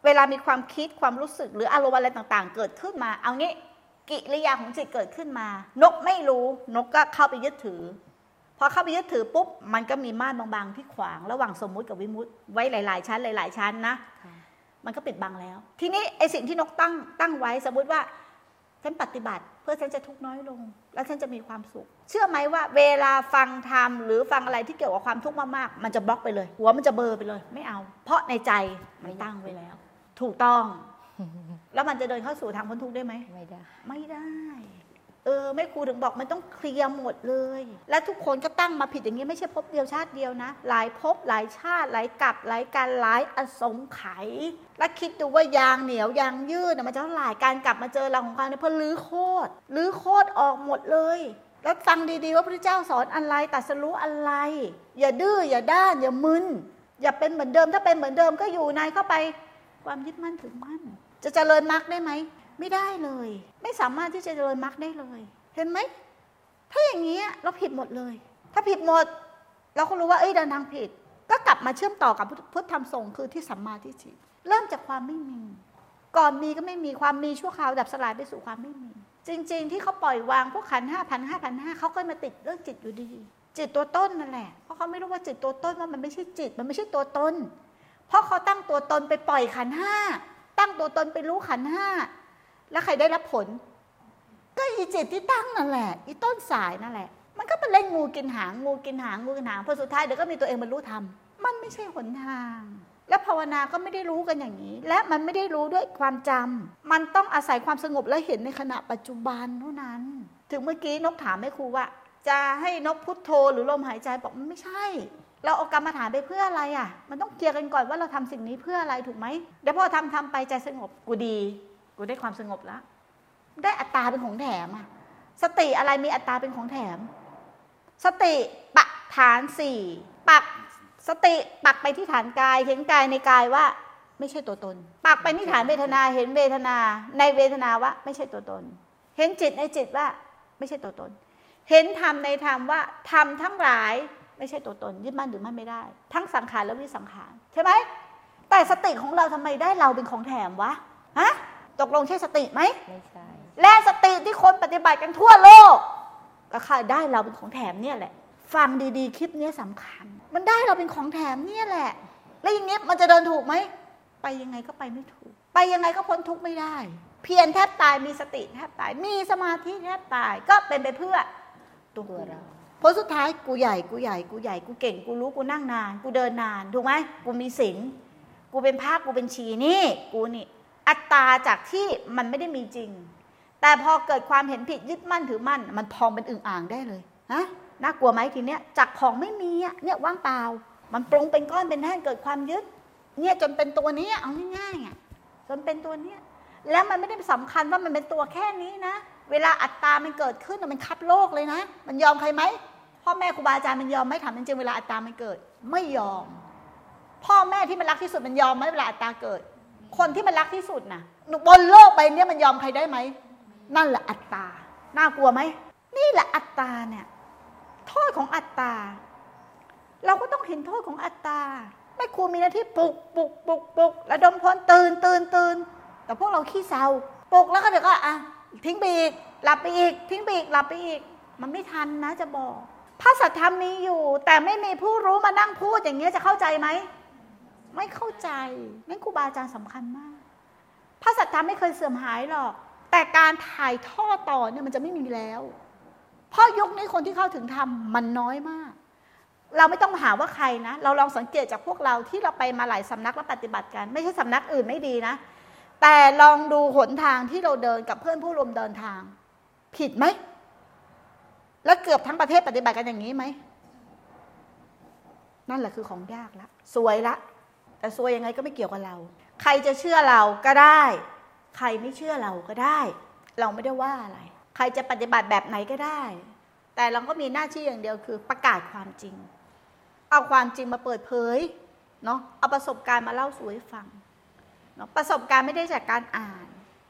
เวลามีความคิดความรู้สึก หรืออารมณ์อะไรต่างๆ เกิดขึ้นมา เอางี้กิริยาของจิตเกิดขึ้นมา นกไม่รู้นกก็เข้าไปยึดถือพอเข้าไปยึดถือปุ๊บมันก็มีม่านบางๆที่ขวาง ระหว่างสมมุติกับวิมุติไว้หลาย ๆ ชั้นหลาย ๆ ชั้นนะค่ะมันก็ปิดบังแล้ว ทีนี้ไอสิ่งที่นกตั้งตั้งไว้สมมติว่า ฉันปฏิบัติ เพื่อฉันจะทุกข์น้อยลง แล้วฉันจะมีความสุข เชื่อไหมว่า เวลาฟังธรรมหรือฟังอะไรที่เกี่ยวกับความทุกข์มากๆ มันจะบล็อกไปเลย หัวมันจะเบลอไปเลย ไม่เอา เพราะในใจมันตั้งไว้แล้ว ถูกต้อง แล้วมันจะเดินเข้าสู่ทางพ้นทุกข์ได้ไหมไม่ได้ ไม่ได้เออแม่ครูถึงบอกมันต้องเคลียร์หมดเลย และทุกคนก็ตั้งมาผิดอย่างนี้ไม่ใช่ภพเดียวชาติเดียวนะ หลายภพหลายชาติหลายกับหลายการหลายอสงไขยและคิดดูว่ายางเหนียวยางยืดมันจะเท่าไหร่การกลับมาเจอเราของเขาเนี่ยเพื่อลื้อโคตรลื้อโคตรออกหมดเลย แล้วฟังดีๆว่าพระเจ้าสอนอะไรตัดสรู้อะไร อย่าดื้ออย่าด้าน อย่ามึนอย่าเป็นเหมือนเดิมถ้าเป็นเหมือนเดิมก็อยู่ในเข้าไป ความยึดมั่นถือมั่นจะเจริญมรรคได้ไหม ไม่ได้เลย ไม่สามารถที่จะเจริญมรรคได้เลย เห็นไหม ถ้าอย่างนี้เราผิดหมดเลย ถ้าผิดหมด เราก็รู้ว่าเอ้ยเดินทางผิด ก็กลับมาเชื่อมต่อกับพุทธพุทธธรรมสงฆ์คือที่สัมมาทิฏฐิเริ่มจากความไม่มี ก่อนมีก็ไม่มีความมีชั่วคราวดับสลายไปสู่ความไม่มี จริง ๆ ที่เขาปล่อยวางพวกขันห้าพันห้าพันห้าเขาก็มาติดเรื่องจิตอยู่ดี จิตตัวต้นนั่นแหละ เพราะเขาไม่รู้ว่าจิตตัวต้นว่ามันไม่ใช่จิต มันไม่ใช่ตัวตน เพราะเขาตั้งตัวตนไปปล่อยขันห้าตั้งตัวตนไปรู้ขันห้า แล้วใครได้รับผล ก็อีจิตที่ตั้งนั่นแหละ อีต้นสายนั่นแหละ มันก็เป็นเล่นงูกินหางงูกินหางงูกินหางพอสุดท้ายเดี๋ยวก็มีตัวเองบรรลุธรรมมันไม่ใช่หนทาง และภาวนาก็ไม่ได้รู้กันอย่างนี้ และมันไม่ได้รู้ด้วยความจำมันต้องอาศัยความสงบและเห็นในขณะปัจจุบันเท่านั้น ถึงเมื่อกี้นกถามแม่ครูว่า จะให้นกพุทโธหรือลมหายใจบอกมันไม่ใช่เราเอากรรมฐานไปเพื่ออะไรอะ มันต้องเคลียร์กันก่อนว่าเราทำสิ่งนี้เพื่ออะไรถูกไหมเดี๋ยวพอทำทำไปใจสงบกูดี กูได้ความสงบแล้ว ได้อัตตาเป็นของแถมอะสติอะไรมีอัตตาเป็นของแถม สติปักฐานสี่ปักสติปักไปที่ฐานกายเห็นกายในกายว่า ไม่ใช่ตัวตน ปักไปที่ฐานเวทนาเห็นเวทนา ในเวทนาว่า ไม่ใช่ตัวตน เห็นจิตในจิตว่า ไม่ใช่ตัวตน เห็นธรรมในธรรมว่าธรรมทั้งหลายไม่ใช่ตัวตนยึดมั่นหรือมั่นไม่ได้ ทั้งสังขารและวิสังขารใช่ไหมแต่สติของเราทำไมได้เราเป็นของแถมวะฮะ ตกลงใช่สติไหมไม่ใช่ และสติที่คนปฏิบัติกันทั่วโลกก็ค่าได้เราเป็นของแถมเนี่ยแหละ ฟังดีๆ คลิปนี้สำคัญ มันได้เราเป็นของแถมเนี่ยแหละ แล้วอย่างนี้มันจะเดินถูกไหม ไปยังไงก็ไปไม่ถูก ไปยังไงก็พ้นทุกข์ไม่ได้ เพียรแทบตายมีสติแทบตายมีสมาธิแทบตายก็เป็นไปเพื่อตัวตัวเราผลสุดท้ายกูใหญ่กูใหญ่กูใหญ่กูเก่งกูรู้กูนั่งนาน กูเดินนานถูกไหมกูมีศีลกูเป็นภาคกูเป็นชีนี่ กูนี่ อัตตาจากที่มันไม่ได้มีจริง แต่พอเกิดความเห็นผิดยึดมั่นถือมั่น มันพองเป็นอึ่งอ่างได้เลยฮะน่ากลัวไหมทีเนี้ยจากของไม่มีเนี่ยว่างเปล่า มันปรุงเป็นก้อนเป็นแท่งเกิดความยึด เนี่ยจนเป็นตัวนี้เอาง่ายๆจนเป็นตัวเนี้ยแล้วมันไม่ได้สำคัญว่ามันเป็นตัวแค่นี้นะ เวลาอัตตามันเกิดขึ้นมันคับโลกเลยนะ มันยอมใครไหมพ่อแม่ครูบาอาจารย์มันยอมไหมถามจริงๆเวลาอัตตามันเกิด ไม่ยอม พ่อแม่ที่มันรักที่สุดมันยอมไหมเวลาอัตตาเกิด คนที่มันรักที่สุดนะบนโลกใบเนี้ยมันยอมใครได้ไหม นั่นแหละอัตตา น่ากลัวไหม นี่แหละอัตตาเนี่ย โทษของอัตตา เราก็ต้องเห็นโทษของอัตตาไม่ครูมีหน้าที่ปลุกปลุกปลุกปลุกระดมพลตื่นตื่นตื่นแต่พวกเราขี้เศร้าปลุกแล้วก็เดี๋ยวก็อะทิ้งไปอีก หลับไปอีก ทิ้งไปอีก หลับไปอีก มันไม่ทันนะจะบอกพระสัทธรรมมีอยู่ แต่ไม่มีผู้รู้มานั่งพูดอย่างเงี้ยจะเข้าใจไหม ไม่เข้าใจนั่นครูบาอาจารย์สำคัญมากพระสัทธรรมไม่เคยเสื่อมหายหรอก แต่การถ่ายทอดต่อเนี่ยมันจะไม่มีแล้ว เพราะยุคนี้คนที่เข้าถึงธรรมมันน้อยมาก เราไม่ต้องหาว่าใครนะ เราลองสังเกตจากพวกเราที่เราไปมาหลายสำนักแล้วปฏิบัติกัน ไม่ใช่สำนักอื่นไม่ดีนะ แต่ลองดูหนทางที่เราเดินกับเพื่อนผู้ร่วมเดินทาง ผิดไหม แล้วเกือบทั้งประเทศปฏิบัติกันอย่างนี้ไหมนั่นแหละคือของยากละ สวยละ แต่สวยยังไงก็ไม่เกี่ยวกับเรา ใครจะเชื่อเราก็ได้ ใครไม่เชื่อเราก็ได้ เราไม่ได้ว่าอะไร ใครจะปฏิบัติแบบไหนก็ได้ แต่เราก็มีหน้าที่อย่างเดียวคือประกาศความจริง เอาความจริงมาเปิดเผยเนาะเอาประสบการณ์มาเล่าสู่ให้ฟังเนาะประสบการณ์ไม่ได้จากการอ่าน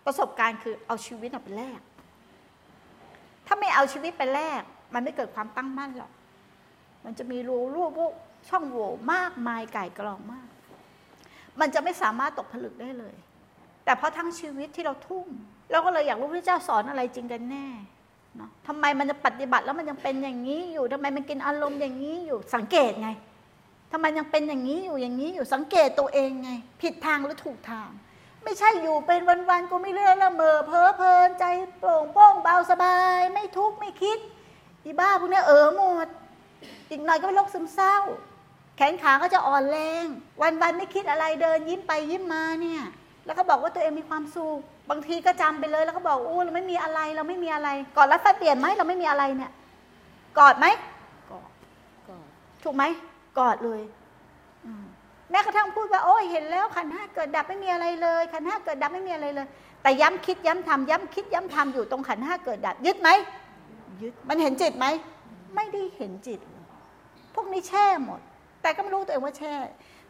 ประสบการณ์คือเอาชีวิตเอาไปแลกถ้าไม่เอาชีวิตไปแลกมันไม่เกิดความตั้งมั่นหรอก มันจะมีรูรูปช่องโหว่มากมายไก่กรองมาก มันจะไม่สามารถตกผลึกได้เลย แต่เพราะทั้งชีวิตที่เราทุ่มเราก็เลยอยากรู้พระเจ้าสอนอะไรจริงกันแน่เนาะทำไมมันจะปฏิบัติแล้วมันยังเป็นอย่างนี้อยู่ทำไมมันกินอารมณ์อย่างนี้อยู่สังเกตไงทำไมยังเป็นอย่างนี้อยู่อย่างนี้อยู่สังเกตตัวเองไง ผิดทางหรือถูกทาง ไม่ใช่อยู่เป็นวันๆกูไม่เลื่อนละเมอเพ้อเพลินใจโปร่งโป้งเบาสบาย ไม่ทุกข์ไม่คิดอีบ้าพวกนี้เออหมด อีกหน่อยก็เป็นโรคซึมเศร้า แขนขาก็จะอ่อนแรง วันๆไม่คิดอะไรเดินยิ้มไปยิ้มมาเนี่ยแล้วก็บอกว่าตัวเองมีความสุขบางทีก็จำไปเลยแล้วก็บอกอู้เราไม่มีอะไรเราไม่มีอะไรกอดรัดฟัดเปลี่ยนไหมเราไม่มีอะไรเนี่ยกอดไหมกอดก็ถูกไหมกอดเลยอืมแม้กระทั่งพูดว่าโอ้ยเห็นแล้วขันห้าเกิดดับไม่มีอะไรเลยขันห้าเกิดดับไม่มีอะไรเลย แต่ย้ำคิดย้ำทำย้ำคิดย้ำทำอยู่ตรงขันห้าเกิดดับยึดไหมยึดมันเห็นจิตไหมไม่ได้เห็นจิต พวกนี้แช่หมด แต่ก็ไม่รู้ตัวเองว่าแช่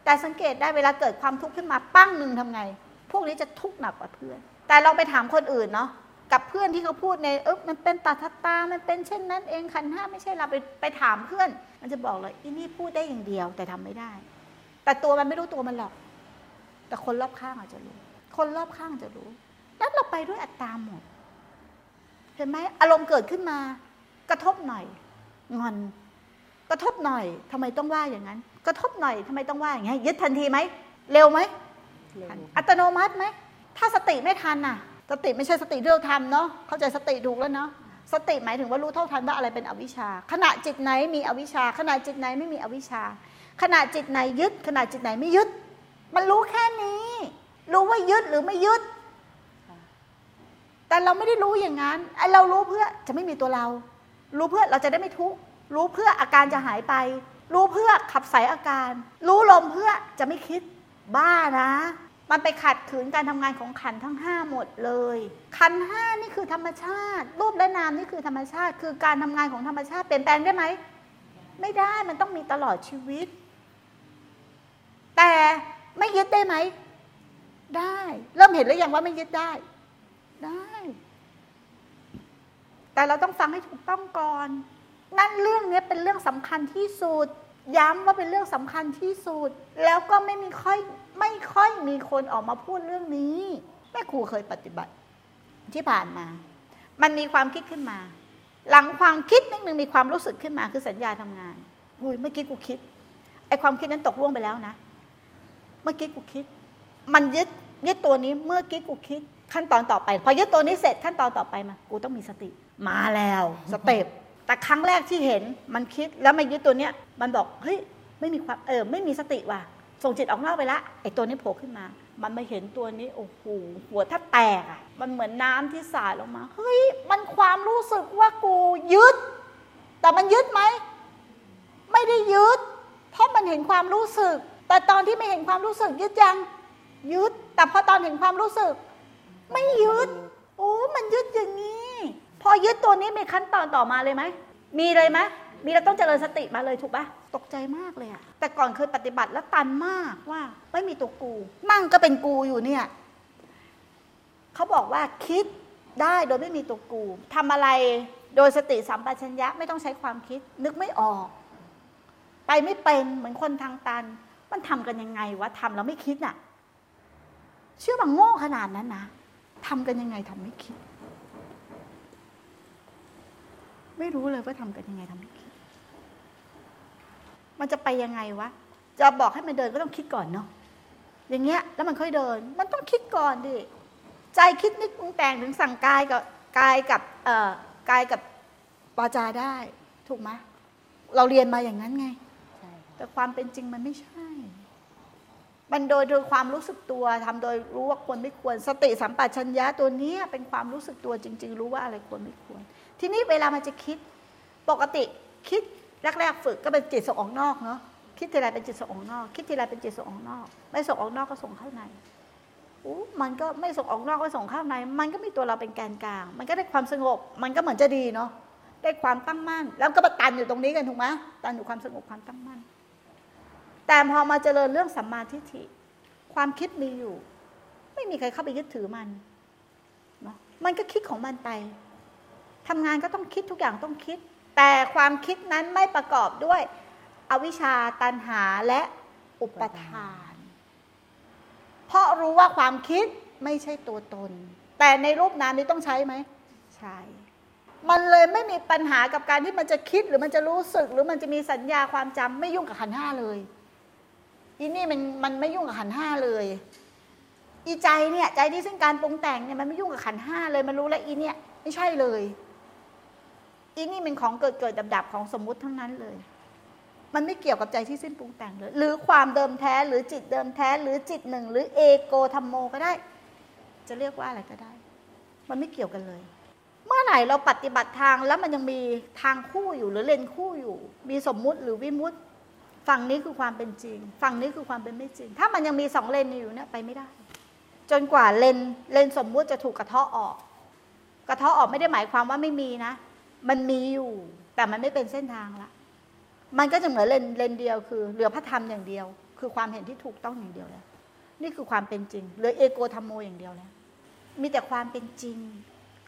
แต่สังเกตได้เวลาเกิดความทุกข์ขึ้นมาปั้งหนึ่งทำไง พวกนี้จะทุกข์หนักกว่าเพื่อน แต่ลองไปถามคนอื่นเนาะกับเพื่อนที่เขาพูดในเออมันเป็นตาทัตตา มันเป็นเช่นนั้นเองขันห้าไม่ใช่เราไปไปถามเพื่อน มันจะบอกเลยอีนี่พูดได้อย่างเดียวแต่ทำไม่ได้ แต่ตัวมันไม่รู้ตัวมันหรอก แต่คนรอบข้างอาจจะรู้ คนรอบข้างจะรู้แล้วเราไปด้วยอัตตาหมด เห็นไหมอารมณ์เกิดขึ้นมากระทบหน่อยงอน กระทบหน่อยทำไมต้องว่าอย่างนั้น กระทบหน่อยทำไมต้องว่าอย่างนี้ยึดทันทีไหมเร็วไหมเร็วอัตโนมัติไหมถ้าสติไม่ทันน่ะ สติไม่ใช่สติที่เราทำเนาะเข้าใจสติถูกแล้วเนาะสติหมายถึงว่ารู้เท่าทันว่าอะไรเป็นอวิชชา ขณะจิตไหนมีอวิชชา ขณะจิตไหนไม่มีอวิชชา ขณะจิตไหนยึด ขณะจิตไหนไม่ยึด มันรู้แค่นี้ รู้ว่ายึดหรือไม่ยึด แต่เราไม่ได้รู้อย่างนั้นไอเรารู้เพื่อจะไม่มีตัวเรา รู้เพื่อเราจะได้ไม่ทุกข์ รู้เพื่ออาการจะหายไป รู้เพื่อขับใสอาการ รู้ลมเพื่อจะไม่คิดบ้านะ มันไปขัดขืนการทำงานของขันทั้งห้าหมดเลย ขันห้านี่คือธรรมชาติ รูปและนามนี่คือธรรมชาติ คือการทำงานของธรรมชาติเปลี่ยนแปลงได้ไหม ไม่ได้มันต้องมีตลอดชีวิต แต่ไม่ยึดได้ไหม ได้ เริ่มเห็นหรือยังว่าไม่ยึดได้ ได้ แต่เราต้องฟังให้ถูกต้องก่อน นั่นเรื่องนี้เป็นเรื่องสำคัญที่สุด ย้ำว่าเป็นเรื่องสำคัญที่สุด แล้วก็ไม่มีค่อยไม่ค่อยมีคนออกมาพูดเรื่องนี้แม่ครูเคยปฏิบัติที่ผ่านมา มันมีความคิดขึ้นมา หลังความคิดนิดนึงมีความรู้สึกขึ้นมาคือสัญญาทำงานอุ้ยเมื่อกี้กูคิดไอความคิดนั้นตกล่วงไปแล้วนะ เมื่อกี้กูคิด มันยึดยึดตัวนี้เมื่อกี้กูคิดขั้นตอนต่อไป พอยึดตัวนี้เสร็จขั้นตอนต่อไปมา กูต้องมีสติ มาแล้ว สเต็ป แต่ครั้งแรกที่เห็นมันคิดแล้วมายึดตัวเนี้ยมันบอกเฮ้ยไม่มีความเออไม่มีสติว่ะส่งจิตออกนอกไปละไอตัวนี้โผล่ขึ้นมา มันมาเห็นตัวนี้โอ้โหหัวถ้าแตกอะ มันเหมือนน้ำที่สาดลงมาเฮ้ยมันความรู้สึกว่ากูยึด แต่มันยึดไหมไม่ได้ยึด เพราะมันเห็นความรู้สึก แต่ตอนที่ไม่เห็นความรู้สึกยึดยังยึด แต่พอตอนเห็นความรู้สึก ไม่ยึดโอ้มันยึดอย่างนี้ พอยึดตัวนี้มีขั้นตอนต่อมาเลยไหม มีเลยไหมมีเราต้องเจริญสติมาเลยถูกปะตกใจมากเลยอะแต่ก่อนเคยปฏิบัติแล้วตันมากว่า ไม่มีตัวกู นั่งก็เป็นกูอยู่เนี่ยเขาบอกว่าคิดได้โดยไม่มีตัวกูทำอะไรโดยสติสัมปชัญญะไม่ต้องใช้ความคิด นึกไม่ออก ไปไม่เป็นเหมือนคนทางตัน มันทำกันยังไงวะทำแล้วไม่คิดน่ะ เชื่อว่าโง่ขนาดนั้นนะทำกันยังไงทำไม่คิด ไม่รู้เลยว่าทำกันยังไงทำไม่คิดมันจะไปยังไงวะ จะบอกให้มันเดินก็ต้องคิดก่อนเนาะอย่างเงี้ย แล้วมันค่อยเดิน มันต้องคิดก่อนดิใจคิดนึกปรุงแต่งถึงสั่งกายกับกายกับเอ่อกายกับวาจาได้ ถูกไหมเราเรียนมาอย่างนั้นไงใช่ค่ะแต่ความเป็นจริงมันไม่ใช่ มันโดยโดยความรู้สึกตัวทำโดยรู้ว่าควรไม่ควร สติสัมปชัญญะตัวเนี้ยเป็นความรู้สึกตัวจริง ๆ รู้ว่าอะไรควรไม่ควร ทีนี้เวลามันจะคิด ปกติคิดแรกๆฝึกก็เป็นจิตส่งออกนอกเนาะคิดทีไรเป็นจิตส่งออกนอก คิดทีไรเป็นจิตส่งออกนอก ไม่ส่งออกนอกก็ส่งเข้าในอู้มันก็ไม่ส่งออกนอกก็ส่งเข้าใน มันก็มีตัวเราเป็นแกนกลาง มันก็ได้ความสงบ มันก็เหมือนจะดีเนาะได้ความตั้งมั่น แล้วก็มาตันอยู่ตรงนี้กันถูกไหมตันอยู่ความสงบความตั้งมั่น แต่พอมาเจริญเรื่องสัมมาทิฏฐิ ความคิดมีอยู่ ไม่มีใครเข้าไปยึดถือมันเนาะมันก็คิดของมันไป ทำงานก็ต้องคิดทุกอย่างต้องคิด แต่ความคิดนั้นไม่ประกอบด้วย อวิชชาตันหาและอุปทาน เพราะรู้ว่าความคิดไม่ใช่ตัวตน แต่ในรูปนามนี้ต้องใช้ไหมใช่มันเลยไม่มีปัญหากับการที่มันจะคิดหรือมันจะรู้สึก หรือมันจะมีสัญญาความจำไม่ยุ่งกับขันห้าเลยอีนี่มันมันไม่ยุ่งกับขันห้าเลย อีใจเนี่ยใจที่ซึ่งการปรุงแต่งเนี่ยมันไม่ยุ่งกับขันห้าเลย มันรู้แล้วอีเนี่ยไม่ใช่เลย อีนี่เป็นของเกิดเกิดดับดับของสมมุติทั้งนั้นเลย มันไม่เกี่ยวกับใจที่สิ้นปรุงแต่งเลย หรือความเดิมแท้หรือจิตเดิมแท้ หรือจิตหนึ่ง หรือเอโกธรรมโมก็ได้ จะเรียกว่าอะไรก็ได้ มันไม่เกี่ยวกันเลย เมื่อไหร่เราปฏิบัติทางแล้วมันยังมีทางคู่อยู่หรือเลนคู่อยู่ มีสมมุติหรือวิมุติฝั่งนี้คือความเป็นจริง ฝั่งนี้คือความเป็นไม่จริง ถ้ามันยังมีสองเลนอยู่เนี่ยไปไม่ได้ จนกว่าเลนเลนสมมุติจะถูกกระเทาะออก กระเทาะออกไม่ได้หมายความว่าไม่มีนะ มันมีอยู่ แต่มันไม่เป็นเส้นทางละมันก็จะเหมือนเลนเลนเดียวคือเหลือพระธรรมอย่างเดียว คือความเห็นที่ถูกต้องอย่างเดียวแล้วนี่คือความเป็นจริงเหลือเอโกธรรมโมอย่างเดียวแล้วมีแต่ความเป็นจริง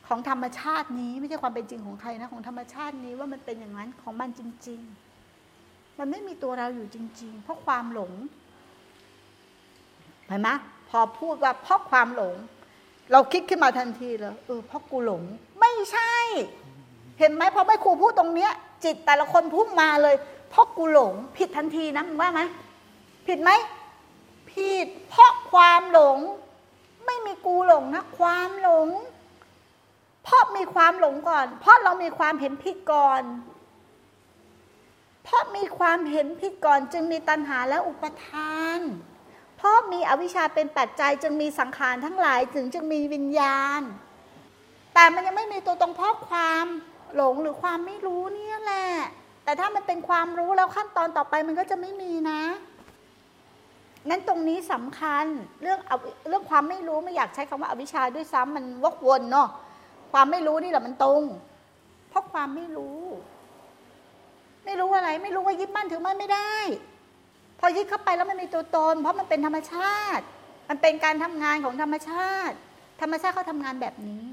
ของธรรมชาตินี้ไม่ใช่ความเป็นจริงของใครนะของธรรมชาตินี้ว่ามันเป็นอย่างนั้นของมันจริง ๆ มันไม่มีตัวเราอยู่จริง ๆ เพราะความหลงเห็นไหมพอพูดว่าเพราะความหลง เราคิดขึ้นมาทันทีเลยเออเพราะกูหลง ไม่ใช่ เห็นไหมพอไม่ครูพูดตรงเนี้ย จิตแต่ละคนพุ่งมาเลยเพราะกูหลงผิดทันทีนะมึงว่าไหมผิดไหมผิดเพราะความหลง ไม่มีกูหลงนะความหลง เพราะมีความหลงก่อน เพราะเรามีความเห็นผิดก่อน เพราะมีความเห็นผิดก่อน จึงมีตัณหาและอุปทาน เพราะมีอวิชชาเป็นปัจจัยจึงมีสังขารทั้งหลายถึงจึงมีวิญญาณ แต่มันยังไม่มีตัวตรงเพราะความ หลงหรือความไม่รู้เนี่ยแหละ แต่ถ้ามันเป็นความรู้แล้วขั้นตอนต่อไปมันก็จะไม่มีนะ นั้นตรงนี้สำคัญเรื่องเอาเรื่องความไม่รู้ไม่อยากใช้คำว่าอวิชชาด้วยซ้ำมันวกวนเนาะความไม่รู้นี่แหละมันตรง เพราะความไม่รู้ ไม่รู้อะไร ไม่รู้ว่ายึดมั่นถือมั่นไม่ได้ พอยึดเข้าไปแล้วมันมีตัวตน เพราะมันเป็นธรรมชาติ มันเป็นการทำงานของธรรมชาติ ธรรมชาติเขาทำงานแบบนี้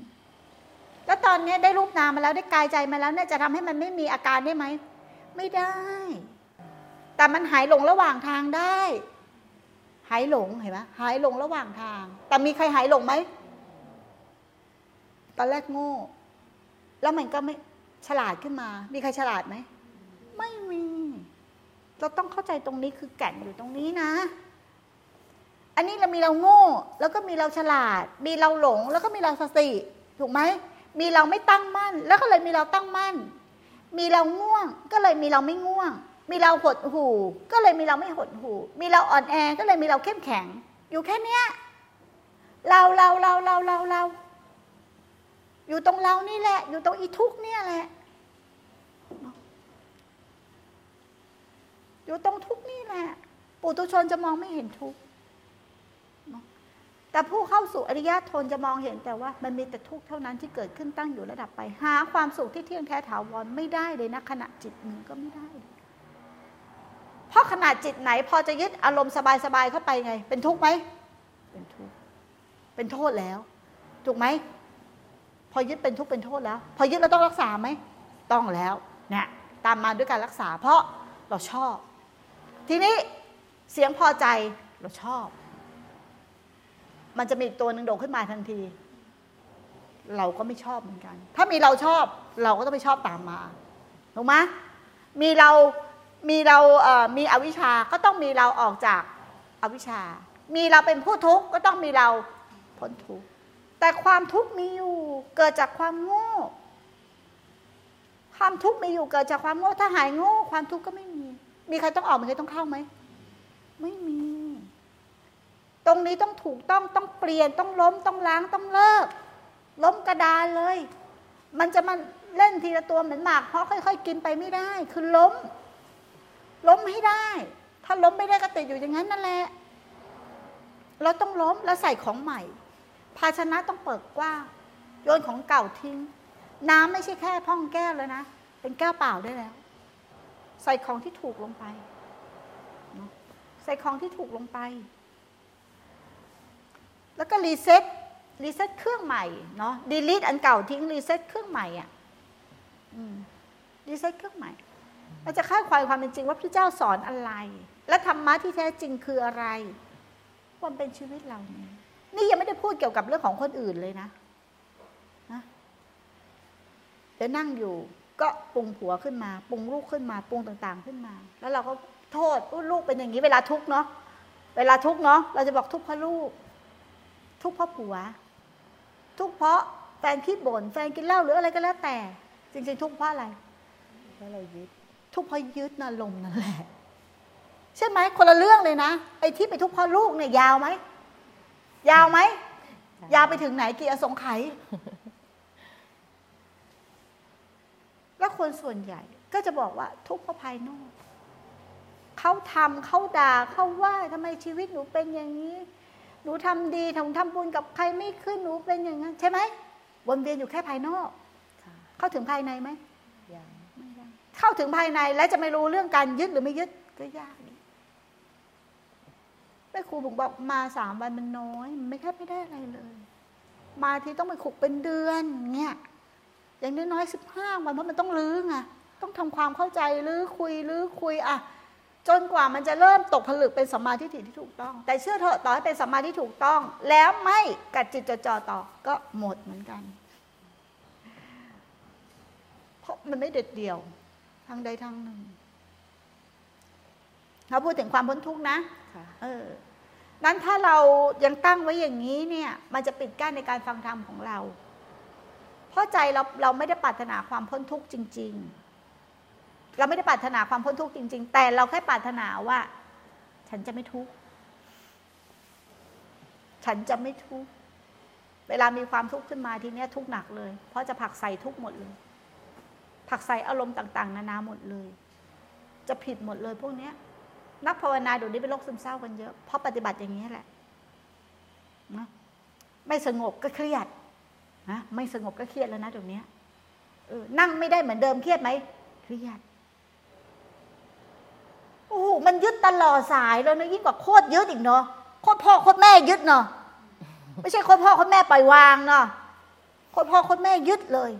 แล้วตอนนี้ได้รูปนามมาแล้วได้กายใจมาแล้วเนี่ยจะทำให้มันไม่มีอาการได้ไหม ไม่ได้ แต่มันหายหลงระหว่างทางได้ หายหลงเห็นไหมหายหลงระหว่างทาง แต่มีใครหายหลงไหมตอนแรกโง่ แล้วมันก็ไม่ฉลาดขึ้นมา มีใครฉลาดไหม ไม่มี เราต้องเข้าใจตรงนี้คือแก่นอยู่ตรงนี้นะ อันนี้เรามีเราโง่ แล้วก็มีเราฉลาด มีเราหลง แล้วก็มีเราสติ ถูกไหม มีเราไม่ตั้งมั่น แล้วก็เลยมีเราตั้งมั่น มีเราง่วง ก็เลยมีเราไม่ง่วง มีเราหดหูก็เลยมีเราไม่หดหูมีเราอ่อนแอ ก็เลยมีเราเข้มแข็ง อยู่แค่เนี้ยเราเราเราเราเราเรา อยู่ตรงเรานี่แหละ อยู่ตรงอีทุกเนี่ยแหละ อยู่ตรงทุกนี่แหละ ปุถุชนจะมองไม่เห็นทุกข์ แต่ผู้เข้าสู่อริยชนจะมองเห็นแต่ว่ามันมีแต่ทุกข์เท่านั้นที่เกิดขึ้นตั้งอยู่ระดับไป หาความสุขที่เที่ยงแท้ถาวรไม่ได้เลยนะขณะจิตหนึ่งก็ไม่ได้ เพราะขณะจิตไหนพอจะยึดอารมณ์สบายๆเข้าไปไง เป็นทุกข์ไหมเป็นทุกข์เป็นโทษแล้ว ถูกไหมพอยึดเป็นทุกข์เป็นโทษแล้ว พอยึดเราต้องรักษาไหมต้องแล้วเนี่ยตามมาด้วยการรักษา เพราะเราชอบ ทีนี้เสียงพอใจเราชอบ มันจะมีอีกตัวหนึ่งโดดขึ้นมาทันที เราก็ไม่ชอบเหมือนกัน ถ้ามีเราชอบเราก็ต้องไม่ชอบตามมาถูกไหมมีเรามีเราเอ่อมีอวิชชาก็ต้องมีเราออกจากอวิชชา มีเราเป็นผู้ทุกข์ก็ต้องมีเราพ้นทุกข์แต่ความทุกข์มีอยู่เกิดจากความโง่ ความทุกข์มีอยู่เกิดจากความโง่ถ้าหายโง่ ความทุกข์ก็ไม่มี มีใครต้องออกมีใครต้องเข้าไหมไม่มี ตรงนี้ต้องถูกต้องต้องเปลี่ยนต้องล้มต้องล้างต้องเลิก ล้มกระดานเลย มันจะมาเล่นทีละตัวเหมือนหมากเพราะค่อย ๆ กินไปไม่ได้ คือล้ม ล้มให้ได้ ถ้าล้มไม่ได้ก็ติดอยู่อย่างนั้นนั่นแหละ เราต้องล้มแล้วใส่ของใหม่ ภาชนะต้องเปิดกว้างโยนของเก่าทิ้ง น้ำไม่ใช่แค่พ่องแก้วแล้วนะ เป็นแก้วเปล่าได้แล้ว ใส่ของที่ถูกลงไป ใส่ของที่ถูกลงไป แล้วก็ reset reset เครื่องใหม่เนาะ delete อันเก่าทิ้ง reset เครื่องใหม่อะ reset เครื่องใหม่เราจะคาดความความเป็นจริงว่าพระเจ้าสอนอะไร และธรรมะที่แท้จริงคืออะไร ความเป็นชีวิตเราเนี่ยนี่ยังไม่ได้พูดเกี่ยวกับเรื่องของคนอื่นเลยนะนะเดี๋ยวนั่งอยู่ ก็ปรุงผัวขึ้นมา ปรุงลูกขึ้นมา ปรุงต่างๆขึ้นมา แล้วเราก็โทษลูกเป็นอย่างนี้ เวลาทุกเนาะเวลาทุกเนาะเราจะบอกทุกเพราะลูก ทุกเพราะผัว ทุกเพราะแฟนคิดบ่นแฟนกินเหล้าหรืออะไรก็แล้วแต่ จริงๆ ทุกเพราะอะไรเพราะเรายึดทุกเพราะยึดนะลมนั่นแหละใช่ไหมคนละเรื่องเลยนะไอ้ที่ไปทุกข์เพราะลูกเนี่ยยาวไหมยาวไหมยาวไปถึงไหนกี่อสงไขยแล้วคนส่วนใหญ่ก็จะบอกว่าทุกข์เพราะภายนอกเขาทำเขาด่าเขาว่าทำไมชีวิตหนูเป็นอย่างนี้ห นูทำดีทำทำบุญกับใครไม่ขึ้นหนูเป็นอย่างนั้นใช่ไหมวนเวียนอยู่แค่ภายนอกค่ะเข้าถึงภายในไหมยังไม่ได้เข้าถึงภายในแล้วจะไม่รู้เรื่องการยึดหรือไม่ยึดก็ยากอีกแม่ครูบอกบอกมาสามวันมันน้อยมันไม่แค่ไม่ได้อะไรเลย มาทีต้องไปขุกเป็นเดือนเงี้ยอย่างน้อยๆสิบห้าวันเพราะมันต้องลื้อไงต้องทำความเข้าใจลื้อคุยลื้อคุยอะ จนกว่ามันจะเริ่มตกผลึกเป็นสัมมาทิฏฐิที่ถูกต้อง แต่เชื่อเถอะต่อให้เป็นสัมมาที่ถูกต้อง แล้วไม่กัดจิตจดจ่อต่อก็หมดเหมือนกัน เพราะมันไม่เด็ดเดี่ยวทางใดทางหนึ่งเราพูดถึงความพ้นทุกข์นะค่ะเออนั้นถ้าเรายังตั้งไว้อย่างนี้เนี่ย มันจะปิดกั้นในการฟังธรรมของเรา เพราะใจเราเราไม่ได้ปรารถนาความพ้นทุกข์จริง ๆ เราไม่ได้ปรารถนาความพ้นทุกข์จริง ๆ แต่เราแค่ปรารถนาว่า ฉันจะไม่ทุกข์ฉันจะไม่ทุกข์เวลามีความทุกข์ขึ้นมาทีเนี้ยทุกข์หนักเลย เพราะจะผักใส่ทุกข์หมดเลย ผักใส่อารมณ์ต่าง ๆ นานาหมดเลย จะผิดหมดเลยพวกเนี้ย นักภาวนาเดี๋ยวนี้เป็นโรคซึมเศร้ากันเยอะเพราะปฏิบัติอย่างนี้แหละนะไม่สงบก็เครียดนะไม่สงบก็เครียดแล้วนะตรงเนี้ยเออนั่งไม่ได้เหมือนเดิมเครียดไหมเครียด โอ้โหมันยึดตลอดสายแล้วนะยิ่งกว่าโคตรยึดอีกเนาะโคตรพ่อโคตรแม่ยึดเนาะไม่ใช่โคตรพ่อโคตรแม่ปล่อยวางเนาะโคตรพ่อโคตรแม่ยึดเลย